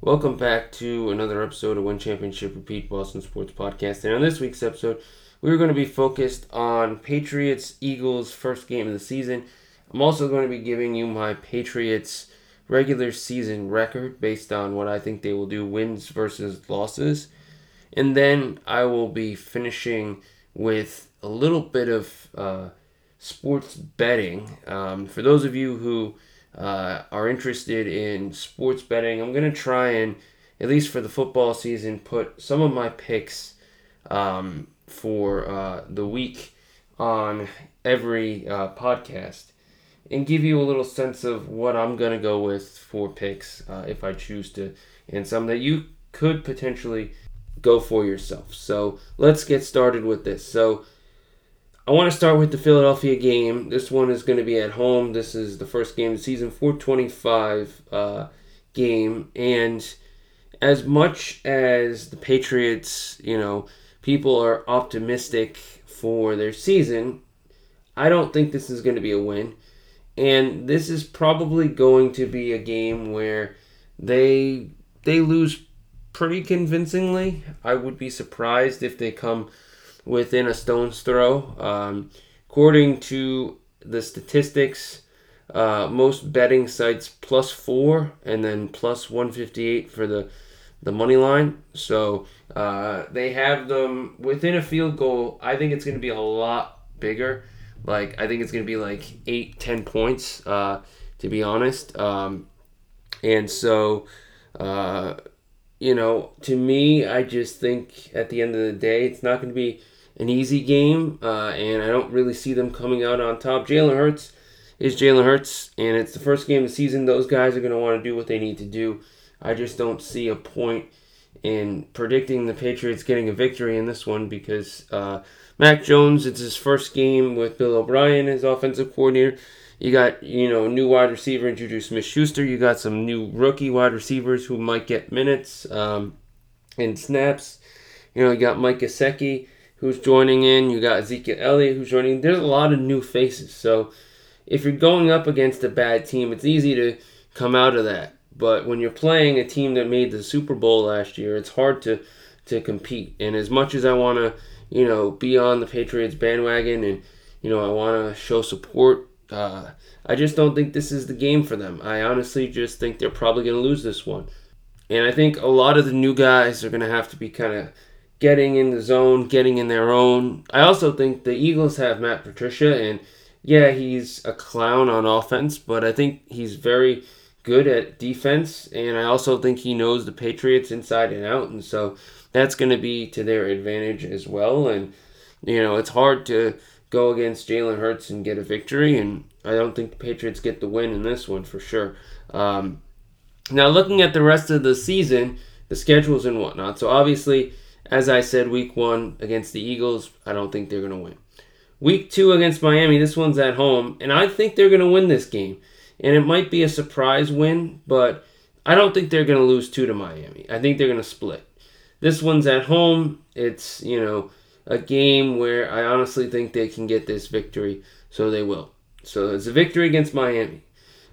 Welcome back to another episode of One Championship Repeat Boston Sports Podcast. And on this week's episode, we're going to be focused on Patriots Eagles first game of the season. I'm also going to be giving you my Patriots regular season record based on what I think they will do wins versus losses. And then I will be finishing with a little bit of uh, sports betting. Um, for those of you who uh, are interested in sports betting, I'm going to try and, at least for the football season, put some of my picks um, for uh, the week on every uh, podcast and give you a little sense of what I'm going to go with for picks uh, if I choose to, and some that you could potentially go for yourself. So let's get started with this. So I want to start with the Philadelphia game. This one is going to be at home. This is the first game of the season, 425 uh, game. And as much as the Patriots, you know, people are optimistic for their season, I don't think this is going to be a win. And this is probably going to be a game where they they lose pretty convincingly. I would be surprised if they come within a stone's throw. Um, according to the statistics, uh, most betting sites plus four and then plus 158 for the, the money line. So uh, they have them within a field goal. I think it's going to be a lot bigger. Like, I think it's going to be like eight, ten points, uh, to be honest. Um, and so, uh, you know, to me, I just think at the end of the day, it's not going to be an easy game, uh, and I don't really see them coming out on top. Jalen Hurts is Jalen Hurts, and it's the first game of the season. Those guys are going to want to do what they need to do. I just don't see a point in predicting the Patriots getting a victory in this one because uh, Mac Jones, it's his first game with Bill O'Brien as offensive coordinator. You got, you know, new wide receiver in Juju Smith Schuster. You got some new rookie wide receivers who might get minutes um, and snaps. You know, you got Mike Gesicki who's joining in. You got Ezekiel Elliott who's joining. In. There's a lot of new faces. So if you're going up against a bad team, it's easy to come out of that. But when you're playing a team that made the Super Bowl last year, it's hard to to compete. And as much as I want to, you know, be on the Patriots bandwagon and you know I want to show support, uh, I just don't think this is the game for them. I honestly just think they're probably going to lose this one. And I think a lot of the new guys are going to have to be kind of getting in the zone, getting in their own. I also think the Eagles have Matt Patricia, and yeah, he's a clown on offense, but I think he's very good at defense, and I also think he knows the Patriots inside and out, and so that's going to be to their advantage as well. And you know, it's hard to go against Jalen Hurts and get a victory, and I don't think the Patriots get the win in this one for sure. Um, now, looking at the rest of the season, the schedules and whatnot, so obviously as I said, week one against the Eagles, I don't think they're going to win. Week two against Miami, this one's at home, and I think they're going to win this game. And it might be a surprise win, but I don't think they're going to lose two to Miami. I think they're going to split. This one's at home. It's, you know, a game where I honestly think they can get this victory, so they will. So it's a victory against Miami.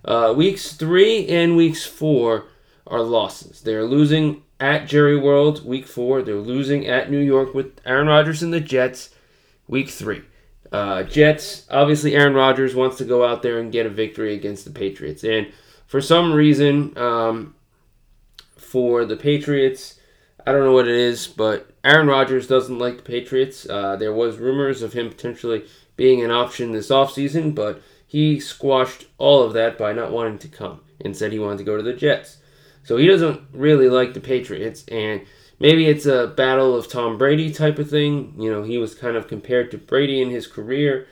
Uh, weeks three and weeks four are losses. They're losing at Jerry World week four. They're losing at New York with Aaron Rodgers and the Jets week three. Uh, Jets, obviously, Aaron Rodgers wants to go out there and get a victory against the Patriots. And for some reason, um, for the Patriots, I don't know what it is, but Aaron Rodgers doesn't like the Patriots. Uh, there was rumors of him potentially being an option this offseason, but he squashed all of that by not wanting to come and said he wanted to go to the Jets. So he doesn't really like the Patriots, and maybe it's a battle of Tom Brady type of thing. You know, he was kind of compared to Brady in his career,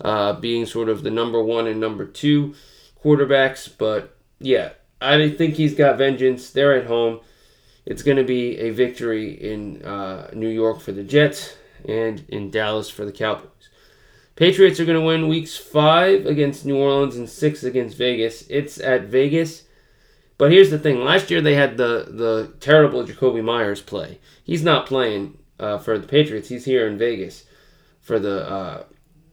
uh, being sort of the number one and number two quarterbacks. But yeah, I think he's got vengeance. They're at home. It's going to be a victory in uh, New York for the Jets and in Dallas for the Cowboys. Patriots are going to win weeks five against New Orleans and six against Vegas. It's at Vegas. But here's the thing: last year they had the the terrible Jakobi Meyers play. He's not playing uh, for the Patriots. He's here in Vegas for the uh,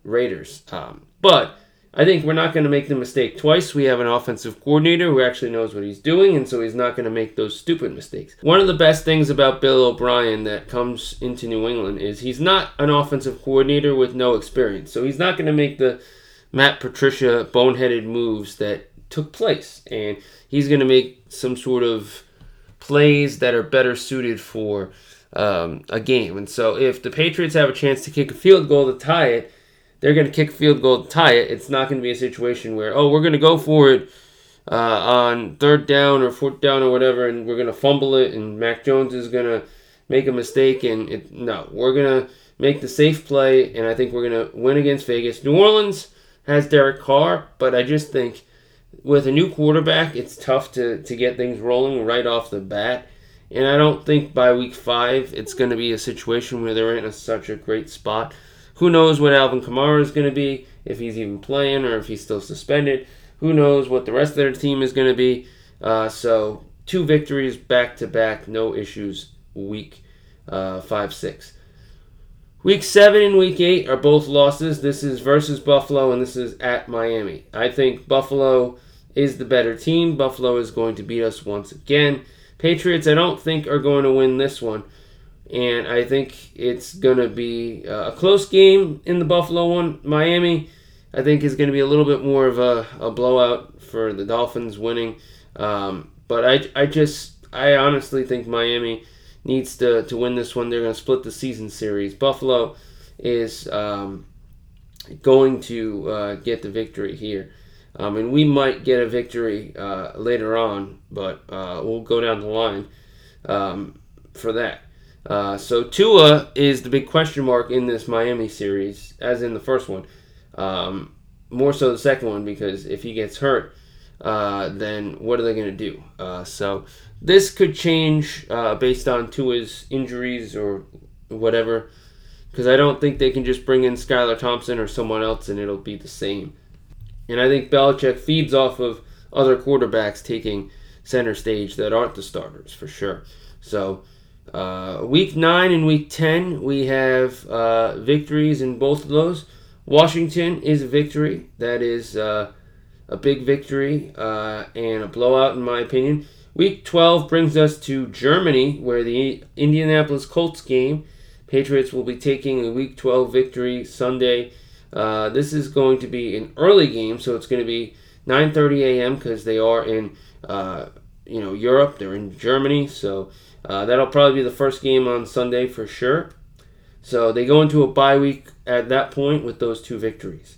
Raiders. Um, but I think we're not going to make the mistake twice. We have an offensive coordinator who actually knows what he's doing, and so he's not going to make those stupid mistakes. One of the best things about Bill O'Brien that comes into New England is he's not an offensive coordinator with no experience. So he's not going to make the Matt Patricia boneheaded moves that took place. And he's going to make some sort of plays that are better suited for um, a game. And so if the Patriots have a chance to kick a field goal to tie it, they're going to kick field goal to tie it. It's not going to be a situation where, oh, we're going to go for it uh, on third down or fourth down or whatever, and we're going to fumble it, and Mac Jones is going to make a mistake. And it, no, we're going to make the safe play, and I think we're going to win against Vegas. New Orleans has Derek Carr, but I just think with a new quarterback, it's tough to, to get things rolling right off the bat. And I don't think by week five it's going to be a situation where they're in a, such a great spot. Who knows what Alvin Kamara is going to be, if he's even playing or if he's still suspended. Who knows what the rest of their team is going to be. Uh, so, two victories back to back, no issues, week uh, 5 6. Week 7 and week 8 are both losses. This is versus Buffalo and this is at Miami. I think Buffalo is the better team. Buffalo is going to beat us once again. Patriots, I don't think, are going to win this one and I think it's going to be uh, a close game in the Buffalo one. Miami, I think, is going to be a little bit more of a, a blowout for the Dolphins winning. Um, but I, I just, I honestly think Miami needs to, to win this one. They're going to split the season series. Buffalo is um, going to uh, get the victory here. Um, and we might get a victory uh, later on, but uh, we'll go down the line um, for that. Uh, so Tua is the big question mark in this Miami series, as in the first one. Um, more so the second one because if he gets hurt, uh, then what are they going to do? Uh, so this could change uh, based on Tua's injuries or whatever. Because I don't think they can just bring in Skylar Thompson or someone else and it'll be the same. And I think Belichick feeds off of other quarterbacks taking center stage that aren't the starters for sure. So uh, week 9 and week 10, we have uh, victories in both of those. Washington is a victory. That is a big victory uh, and a blowout, in my opinion. Week 12 brings us to Germany, where the Indianapolis Colts game. Patriots will be taking a Week 12 victory Sunday. Uh, this is going to be an early game, so it's going to be 9:30 a.m. because they are in, uh, you know, Europe. They're in Germany, so uh, that'll probably be the first game on Sunday for sure. So they go into a bye week at that point with those two victories.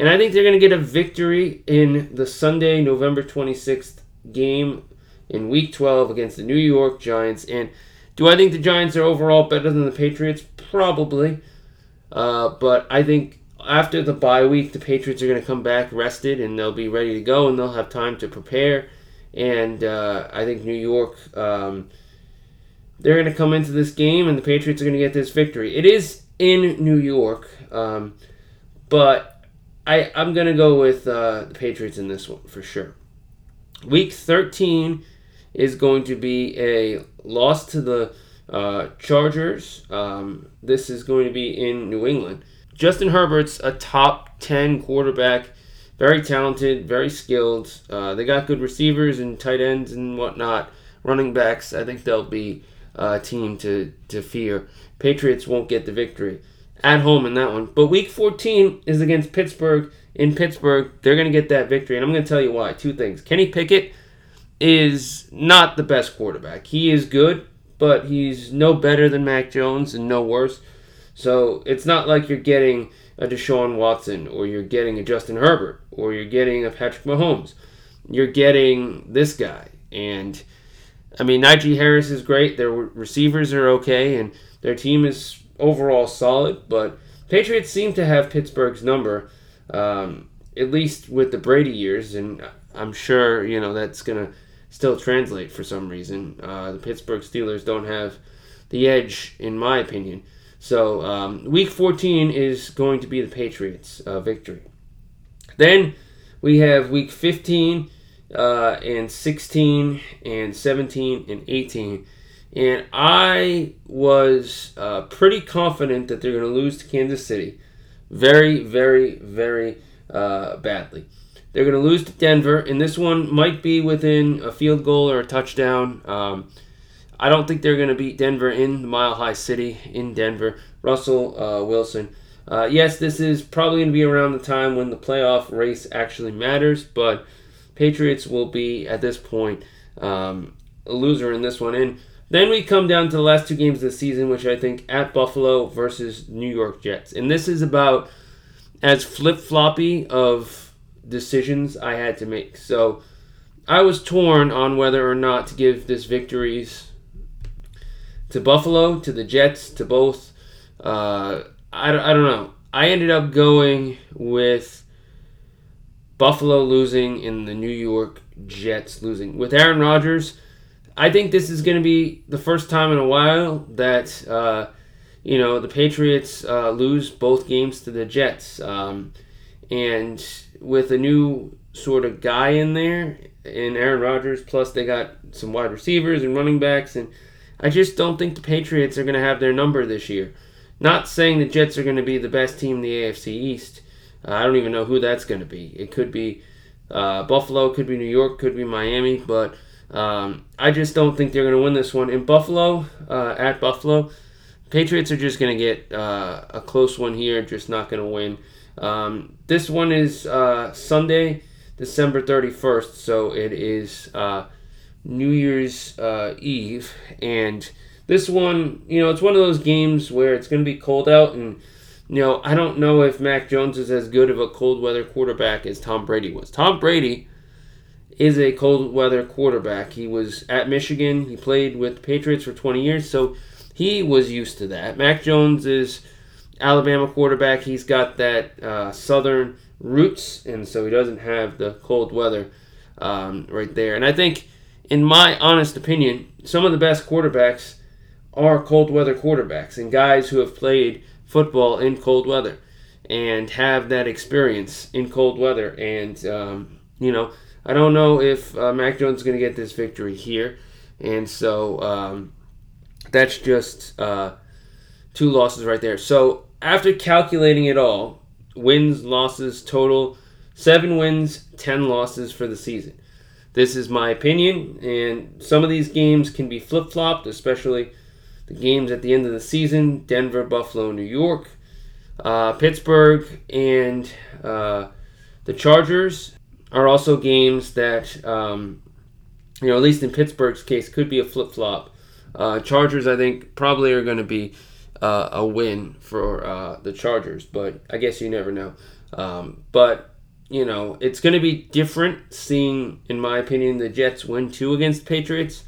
And I think they're going to get a victory in the Sunday, November 26th game in week 12 against the New York Giants. And do I think the Giants are overall better than the Patriots? Probably. Uh, but I think after the bye week, the Patriots are going to come back rested and they'll be ready to go and they'll have time to prepare. And uh, I think New York. Um, they're going to come into this game and the Patriots are going to get this victory. It is in New York, um, but I, I'm to go with uh, the Patriots in this one for sure. Week 13 is going to be a loss to the uh, Chargers. Um, this is going to be in New England. Justin Herbert's a top 10 quarterback, very talented, very skilled. Uh, they got good receivers and tight ends and whatnot, running backs. I think they'll be uh, team to, to fear. Patriots won't get the victory at home in that one. But week 14 is against Pittsburgh. In Pittsburgh, they're going to get that victory. And I'm going to tell you why. Two things. Kenny Pickett is not the best quarterback. He is good, but he's no better than Mac Jones and no worse. So it's not like you're getting a Deshaun Watson or you're getting a Justin Herbert or you're getting a Patrick Mahomes. You're getting this guy. And I mean, Najee Harris is great. Their receivers are okay, and their team is overall solid. But Patriots seem to have Pittsburgh's number, um, at least with the Brady years, and I'm sure you know that's gonna still translate for some reason. Uh, the Pittsburgh Steelers don't have the edge, in my opinion. So um, Week 14 is going to be the Patriots' uh, victory. Then we have Week 15 uh, and 16 and 17 and 18. And I was uh, pretty confident that they're going to lose to Kansas City. Very, very, very uh, badly. They're going to lose to Denver, and this one might be within a field goal or a touchdown. Um, I don't think they're going to beat Denver in the Mile High City in Denver. Russell uh, Wilson. Uh, yes, this is probably going to be around the time when the playoff race actually matters, but Patriots will be at this point um, a loser in this one. And then we come down to the last two games of the season, which I think at Buffalo versus New York Jets. And this is about as flip floppy of decisions I had to make. So I was torn on whether or not to give this victories to Buffalo, to the Jets, to both. Uh, I, I don't know. I ended up going with Buffalo losing and the New York Jets losing. With Aaron Rodgers, I think this is going to be the first time in a while that uh, you know the Patriots uh, lose both games to the Jets, um, and with a new sort of guy in there in Aaron Rodgers, plus they got some wide receivers and running backs, and I just don't think the Patriots are going to have their number this year. Not saying the Jets are going to be the best team in the AFC East. Uh, I don't even know who that's going to be. It could be uh, Buffalo, could be New York, could be Miami, but um, I just don't think they're going to win this one. In Buffalo, uh, at Buffalo, Patriots are just going to get uh, a close one here, just not going to win. Um, this one is uh, Sunday, December 31st, so it is uh, New Year's uh, Eve. And this one, you know, it's one of those games where it's going to be cold out, and, you know, I don't know if Mac Jones is as good of a cold weather quarterback as Tom Brady was. Tom Brady is a cold weather quarterback. He was at Michigan, he played with the Patriots for 20 years, so he was used to that. Mac Jones is Alabama quarterback. He's got that uh, southern roots, and so he doesn't have the cold weather um, right there. And I think, in my honest opinion, some of the best quarterbacks are cold weather quarterbacks and guys who have played football in cold weather and have that experience in cold weather. And, um, you know, I don't know if uh, Mac Jones is going to get this victory here. And so um, that's just uh, two losses right there. So after calculating it all, wins, losses, total, seven wins, 10 losses for the season. This is my opinion, and some of these games can be flip flopped, especially the games at the end of the season Denver, Buffalo, New York, uh, Pittsburgh, and uh, the Chargers are also games that, um, you know, at least in Pittsburgh's case, could be a flip flop. Uh, Chargers, I think, probably are going to be uh, a win for uh, the Chargers, but I guess you never know. Um, but you know, it's going to be different seeing, in my opinion, the Jets win two against Patriots,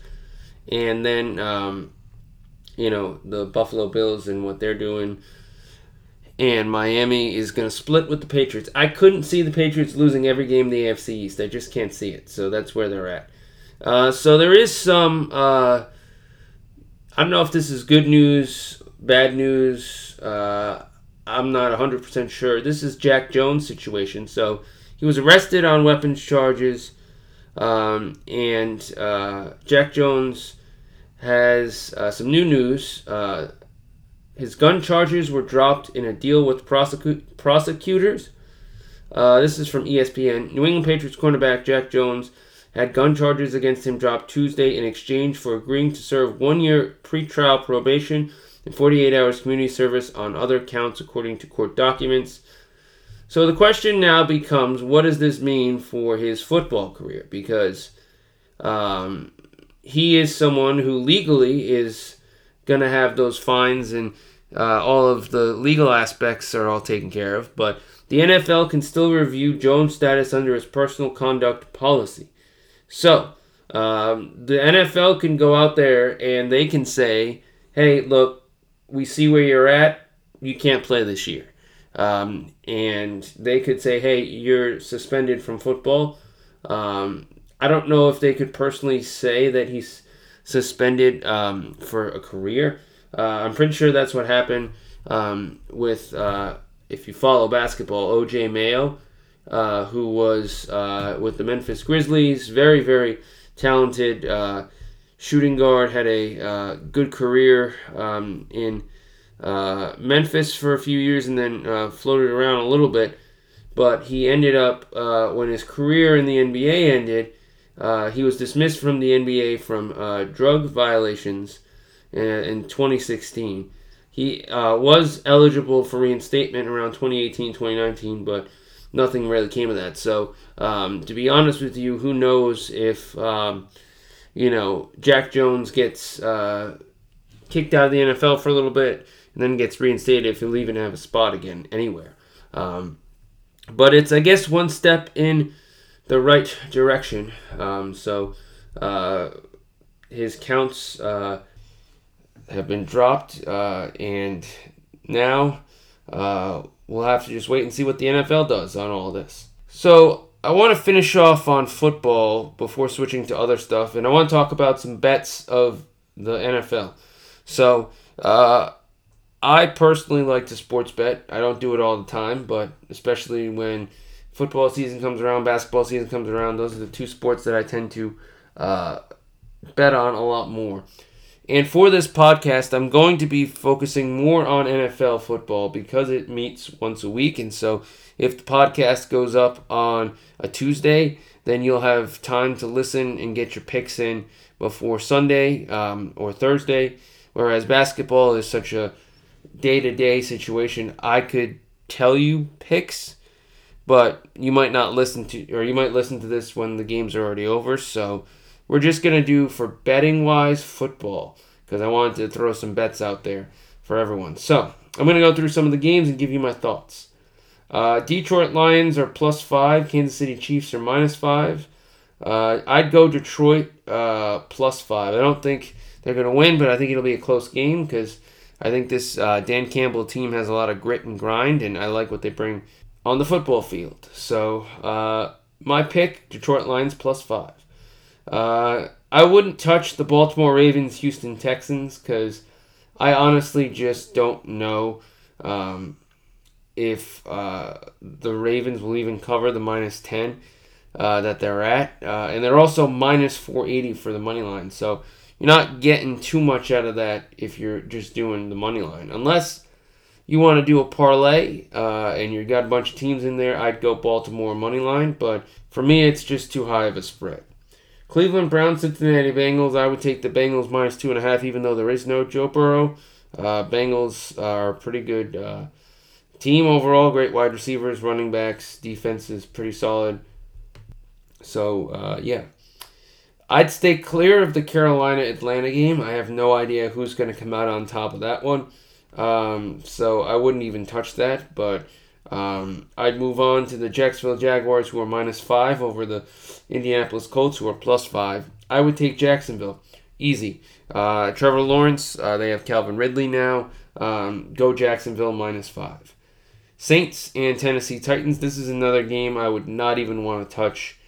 and then um, you know the Buffalo Bills and what they're doing. And Miami is going to split with the Patriots. I couldn't see the Patriots losing every game in the AFC East. I just can't see it. So that's where they're at. Uh, so there is some. Uh, I don't know if this is good news bad news. Uh, I'm not 100% sure. This is Jack Jones' situation. So he was arrested on weapons charges, um, and uh, Jack Jones has uh, some new news. His gun charges were dropped in a deal with prosecu- prosecutors. Uh, this is from ESPN. New England Patriots cornerback Jack Jones had gun charges against him dropped Tuesday in exchange for agreeing to serve one year pretrial probation and 48 hours community service on other counts, according to court documents. So the question now becomes what does this mean for his football career? Because um, he is someone who legally is going to have those fines and uh, all of the legal aspects are all taken care of. But the NFL can still review Jones' status under his personal conduct policy. So um, the NFL can go out there and they can say, hey, look, we see where you're at. You can't play this year. Um, and they could say, hey, you're suspended from football. Um, I don't know if they could personally say that he's suspended um, for a career. Uh, I'm pretty sure that's what happened um, with, uh, if you follow basketball, OJ Mayo, uh, who was uh, with the Memphis Grizzlies. Very, very talented uh, shooting guard, had a uh, good career um, in Memphis for a few years and then floated around a little bit. but he ended up when his career in the NBA ended. Uh, he was dismissed from the NBA from uh, drug violations in, in 2016. He uh, was eligible for reinstatement around 2018, 2019, but nothing really came of that. So, um, to be honest with you, who knows if um, you know Jack Jones gets uh, kicked out of the NFL for a little bit and then gets reinstated if he'll even have a spot again anywhere. Um, but it's I guess one step in the right direction. Um, so uh, his counts uh, have been dropped, uh, and now uh, we'll have to just wait and see what the NFL does on all this. So I want to finish off on football before switching to other stuff, and I want to talk about some bets of the NFL. So uh, I personally like to sports bet. I don't do it all the time, but especially when football season comes around, basketball season comes around, those are the two sports that I tend to uh, bet on a lot more. And for this podcast, I'm going to be focusing more on NFL football because it meets once a week. And so if the podcast goes up on a Tuesday, then you'll have time to listen and get your picks in before Sunday um, or Thursday. Whereas basketball is such a day to day situation, I could tell you picks, but you might not listen to, or you might listen to this when the games are already over. So we're just going to do for betting wise football because I wanted to throw some bets out there for everyone. So I'm going to go through some of the games and give you my thoughts. Uh, Detroit Lions are plus five. Kansas City Chiefs are minus five. Uh, I'd go Detroit uh, plus five. I don't think they're going to win, but I think it'll be a close game because I think this uh, Dan Campbell team has a lot of grit and grind, and I like what they bring on the football field. So uh, my pick: Detroit Lions plus five. Uh, I wouldn't touch the Baltimore Ravens, Houston Texans because I honestly just don't know um, if uh, the Ravens will even cover the minus ten. Uh, that they're at, uh, and they're also minus 480 for the money line. So you're not getting too much out of that if you're just doing the money line. Unless you want to do a parlay uh, and you've got a bunch of teams in there, I'd go Baltimore money line. But for me, it's just too high of a spread. Cleveland Browns, Cincinnati Bengals. I would take the Bengals minus two and a half, even though there is no Joe Burrow. Uh, Bengals are a pretty good uh, team overall. Great wide receivers, running backs, defense is pretty solid. So uh, yeah, I'd stay clear of the Carolina Atlanta game. I have no idea who's going to come out on top of that one. Um, so I wouldn't even touch that. But um, I'd move on to the Jacksonville Jaguars, who are minus five, over the Indianapolis Colts, who are plus five. I would take Jacksonville. Easy. Uh, Trevor Lawrence, uh, they have Calvin Ridley now. Um, go Jacksonville minus five. Saints and Tennessee Titans. This is another game I would not even want to touch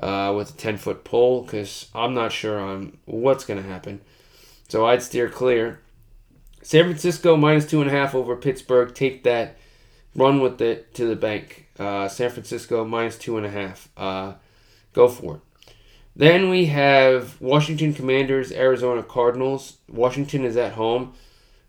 uh, with a 10 foot pole because I'm not sure on what's going to happen. So I'd steer clear. San Francisco minus two and a half over Pittsburgh. Take that, run with it to the bank. Uh, San Francisco minus two and a half. Uh, go for it. Then we have Washington Commanders, Arizona Cardinals. Washington is at home.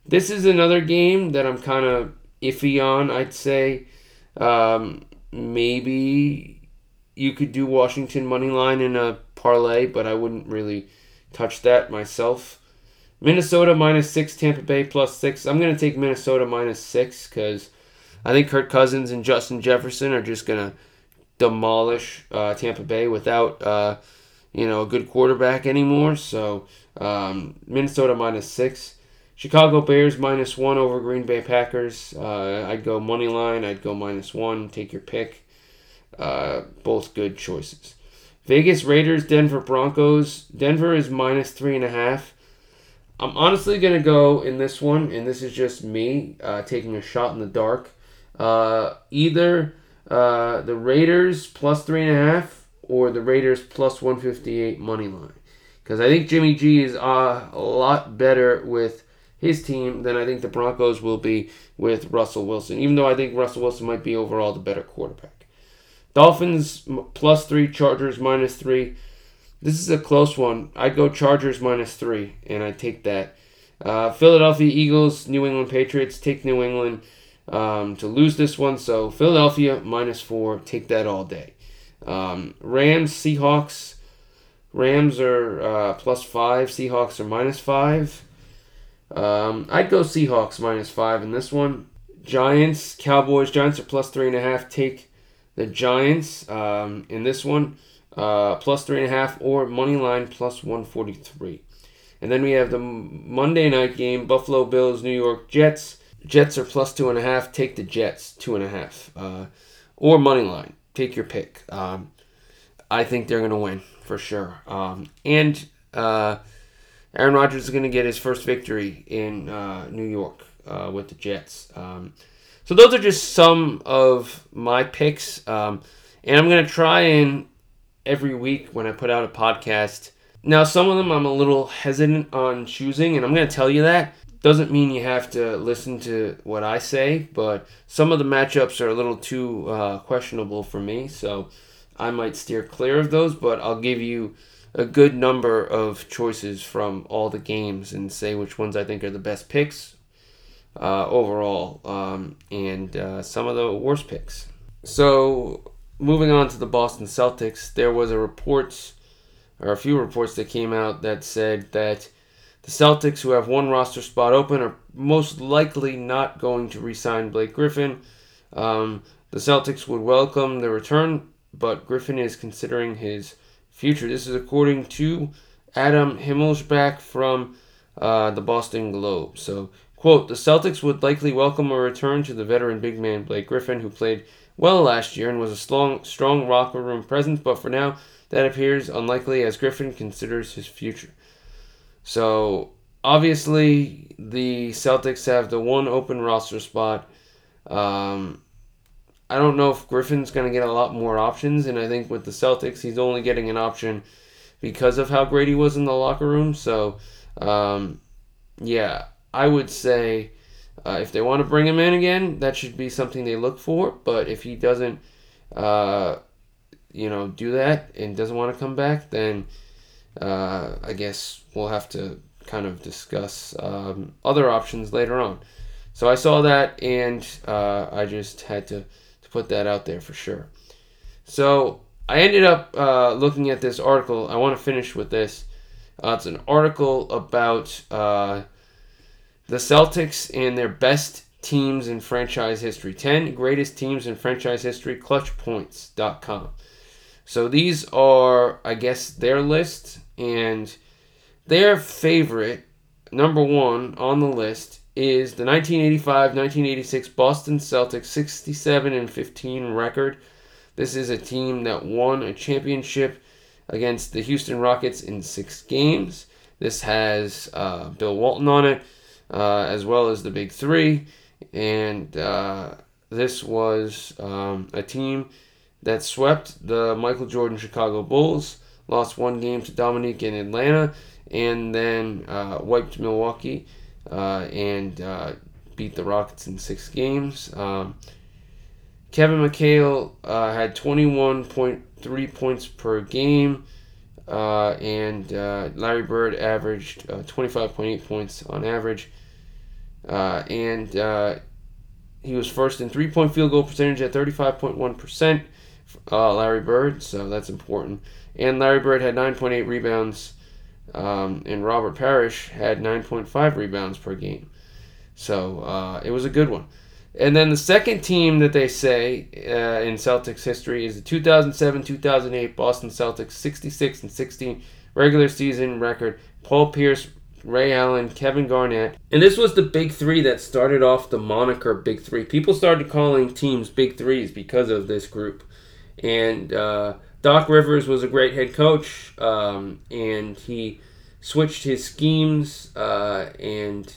This is another game that I'm kind of iffy on, I'd say. Um, maybe you could do Washington money line in a parlay, but I wouldn't really touch that myself. Minnesota minus six, Tampa Bay plus six. I'm gonna take Minnesota minus six because I think Kirk Cousins and Justin Jefferson are just gonna demolish uh, Tampa Bay without uh, you know a good quarterback anymore. So um, Minnesota minus six. Chicago Bears minus one over Green Bay Packers. Uh, I'd go money line. I'd go minus one. Take your pick. Uh, both good choices. Vegas Raiders, Denver Broncos. Denver is minus three and a half. I'm honestly to go in this one, and this is just me uh, taking a shot in the dark. Uh, either uh, the Raiders plus three and a half or the Raiders plus 158 money line. Because I think Jimmy G is uh, a lot better with his team than I think the Broncos will be with Russell Wilson, even though I think Russell Wilson might be overall the better quarterback. Dolphins plus three, Chargers minus three. This is a close one. I'd go Chargers minus three, and I'd take that. Uh, Philadelphia Eagles, New England Patriots, take New England. um, to lose this one. So Philadelphia minus four, take that all day. Um, Rams, Seahawks. Rams are uh, plus five. Seahawks are minus five. Um, I'd go Seahawks minus five in this one. Giants, Cowboys. Giants are plus three and a half. Take the Giants um, in this one. Uh, plus three and a half or money line plus 143. And then we have the Monday night game Buffalo Bills, New York Jets. Jets are plus two and a half. Take the Jets, two and a half. Uh, or money line. Take your pick. Um, I think they're going to win for sure. Um, and uh, Aaron Rodgers is going to get his first victory in uh, New York uh, with the Jets. Um, so those are just some of my picks. Um, and I'm going to try and every week when I put out a podcast. Now, some of them I'm a little hesitant on choosing, and I'm going to tell you that. Doesn't mean you have to listen to what I say, but some of the matchups are a little too uh, questionable for me, so I might steer clear of those, but I'll give you a good number of choices from all the games and say which ones I think are the best picks uh, overall um, and uh, some of the worst picks. So, moving on to the Boston Celtics, there was a report, or a few reports that came out that said that the Celtics, who have one roster spot open, are most likely not going to re sign Blake Griffin. Um, the Celtics would welcome the return, but Griffin is considering his future. This is according to Adam Himmelsbach from uh, the Boston Globe. So, quote, the Celtics would likely welcome a return to the veteran big man Blake Griffin, who played well last year and was a strong, strong locker room presence, but for now, that appears unlikely as Griffin considers his future. So obviously, the Celtics have the one open roster spot. Um, I don't know if Griffin's going to get a lot more options, and I think with the Celtics, he's only getting an option because of how great he was in the locker room. So, um, yeah, I would say uh, if they want to bring him in again, that should be something they look for. But if he doesn't, uh, you know, do that and doesn't want to come back, then uh, I guess we'll have to kind of discuss um, other options later on. So I saw that and uh, I just had to, to put that out there for sure. So I ended up uh, looking at this article. I want to finish with this. Uh, it's an article about the Celtics and their best teams in franchise history 10 greatest teams in franchise history, clutchpoints.com. So these are, I guess, their list, and their favorite, number one on the list, is the 1985 1986 Boston Celtics 67 and 15 record. This is a team that won a championship against the Houston Rockets in six games. This has uh, Bill Walton on it, uh, as well as the Big Three. And uh, this was um, a team that swept the Michael Jordan Chicago Bulls, lost one game to Dominique in Atlanta, and then uh, wiped Milwaukee uh, and uh, beat the Rockets in six games. Um, Kevin McHale uh, had 21.3 points per game, uh, and uh, Larry Bird averaged 25.8 points on average. And he was first in three point field goal percentage at 35.1% uh, Larry Bird, so that's important. And Larry Bird had 9.8 rebounds, um, and Robert Parish had 9.5 rebounds per game. So uh, it was a good one. And then the second team that they say uh, in Celtics history is the 2007 2008 Boston Celtics 66 and 16 regular season record. Paul Pierce, Ray Allen, Kevin Garnett. And this was the big three that started off the moniker Big Three. People started calling teams Big Threes because of this group. And uh, Doc Rivers was a great head coach, um, and he switched his schemes, uh, and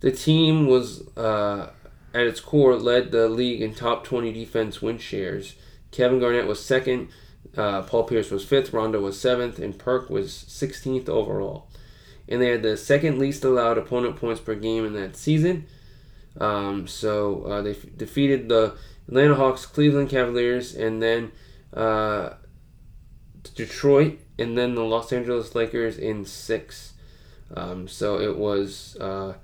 the team was uh, at its core led the league in top 20 defense win shares. Kevin Garnett was second, uh, Paul Pierce was fifth, Rondo was seventh, and Perk was 16th overall. And they had the second least allowed opponent points per game in that season. Um, so uh, they f- defeated the Atlanta Hawks, Cleveland Cavaliers, and then uh, Detroit, and then the Los Angeles Lakers in six. Um, so it was uh,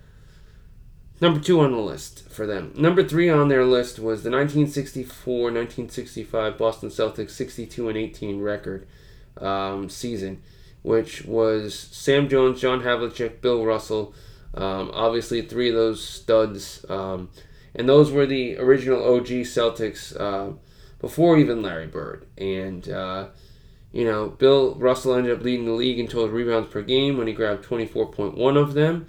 number two on the list for them. Number three on their list was the 1964-1965 Boston Celtics 62 and 18 record um, season, which was Sam Jones, John Havlicek, Bill Russell. Um, obviously, three of those studs, um, and those were the original OG Celtics uh, before even Larry Bird. And uh, you know, Bill Russell ended up leading the league in total rebounds per game when he grabbed 24.1 of them.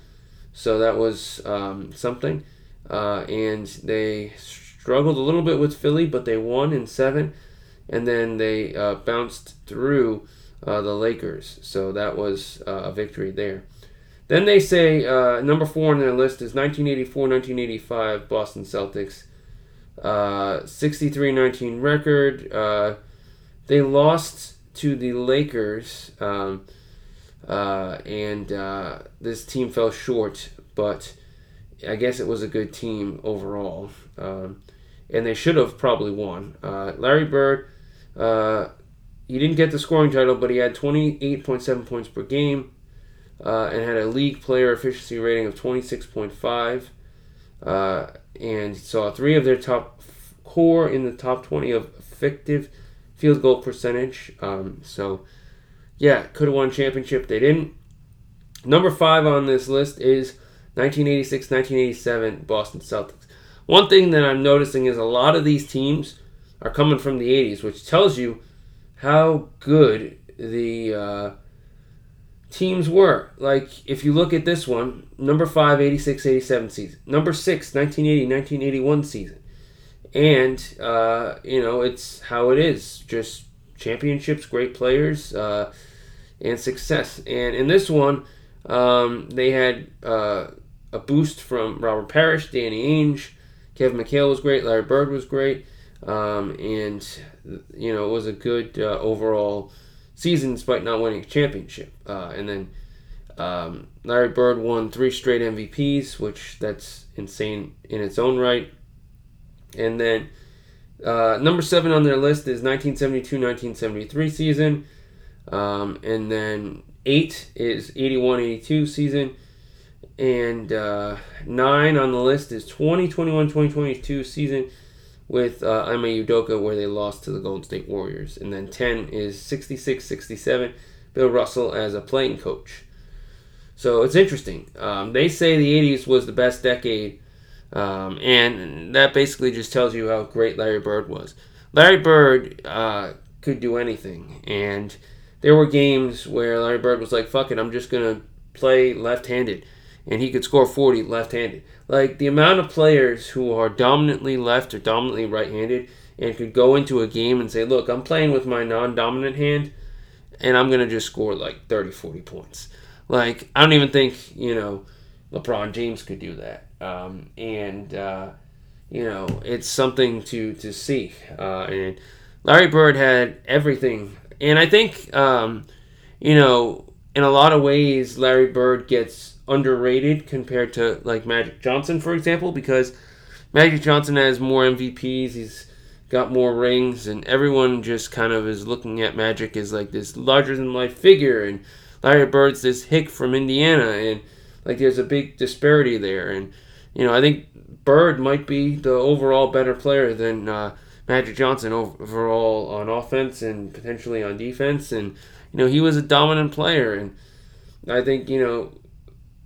So that was um, something. Uh, and they struggled a little bit with Philly, but they won in seven. And then they uh, bounced through uh, the Lakers. So that was uh, a victory there. Then they say uh, number four on their list is 1984 1985 Boston Celtics. Uh, 63 19 record. they lost to the Lakers. Um, uh, and uh, this team fell short, but I guess it was a good team overall. Um, and they should have probably won. Uh, Larry Bird, uh, he didn't get the scoring title, but he had 28.7 points per game uh, and had a league player efficiency rating of 26.5. Uh, and saw three of their top core in the top 20 of effective field goal percentage. Um, so yeah, could have won championship. They didn't. Number five on this list is 1986 1987 Boston Celtics. One thing that I'm noticing is a lot of these teams are coming from the 80s, which tells you how good the uh, teams were. Like, if you look at this one, number 5, 86 87 season, number 6, 1980 1981 season. And, uh, you know, it's how it is. Just championships, great players. Uh, and success. And in this one, um, they had uh, a boost from Robert Parish, Danny Ainge, Kevin McHale was great, Larry Bird was great, um, and you know it was a good uh, overall season despite not winning a championship. Uh, and then um, Larry Bird won three straight MVPs, which that's insane in its own right. And then uh, number seven on their list is 1972-1973 season. Um, and then eight is 81 82 season. And uh, nine on the list is 2021 2022 season with uh, Ime Udoka, where they lost to the Golden State Warriors. And then 10 is 66 67, Bill Russell as a playing coach. So it's interesting. Um, they say the 80s was the best decade, um, and that basically just tells you how great Larry Bird was. Larry Bird uh, could do anything, and there were games where Larry Bird was like, fuck it, I'm just going to play left handed. And he could score 40 left handed. Like the amount of players who are dominantly left or dominantly right handed and could go into a game and say, look, I'm playing with my non dominant hand and I'm going to just score like 30, 40 points. Like, I don't even think, you know, LeBron James could do that. Um, and, uh, you know, it's something to, to see. Uh, and Larry Bird had everything and I think, um, you know, in a lot of ways, Larry Bird gets underrated compared to like Magic Johnson, for example, because Magic Johnson has more MVPs. He's got more rings, and everyone just kind of is looking at Magic as like this larger than life figure, and Larry Bird's this hick from Indiana, and like there's a big disparity there. And you know, I think Bird might be the overall better player than uh, Magic Johnson overall on offense and potentially on defense. And, you know, he was a dominant player. And I think, you know,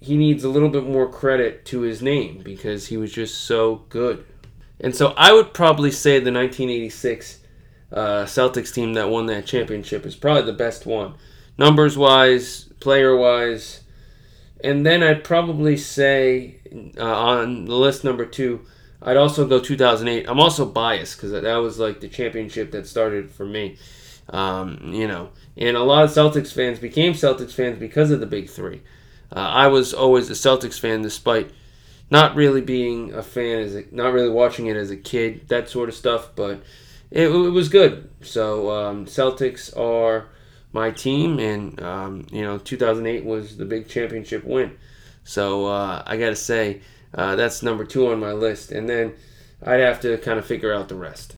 he needs a little bit more credit to his name because he was just so good. And so I would probably say the 1986 uh, Celtics team that won that championship is probably the best one. Numbers wise, player wise. And then I'd probably say uh, on the list number two, I'd also go 2008. I'm also biased because that was like the championship that started for me. Um, you know, and a lot of Celtics fans became Celtics fans because of the big three. Uh, I was always a Celtics fan, despite not really being a fan as a, not really watching it as a kid, that sort of stuff. But it, it was good. So um, Celtics are my team, and um, you know, 2008 was the big championship win. So uh, I got to say. Uh, that's number two on my list. And then I'd have to kind of figure out the rest.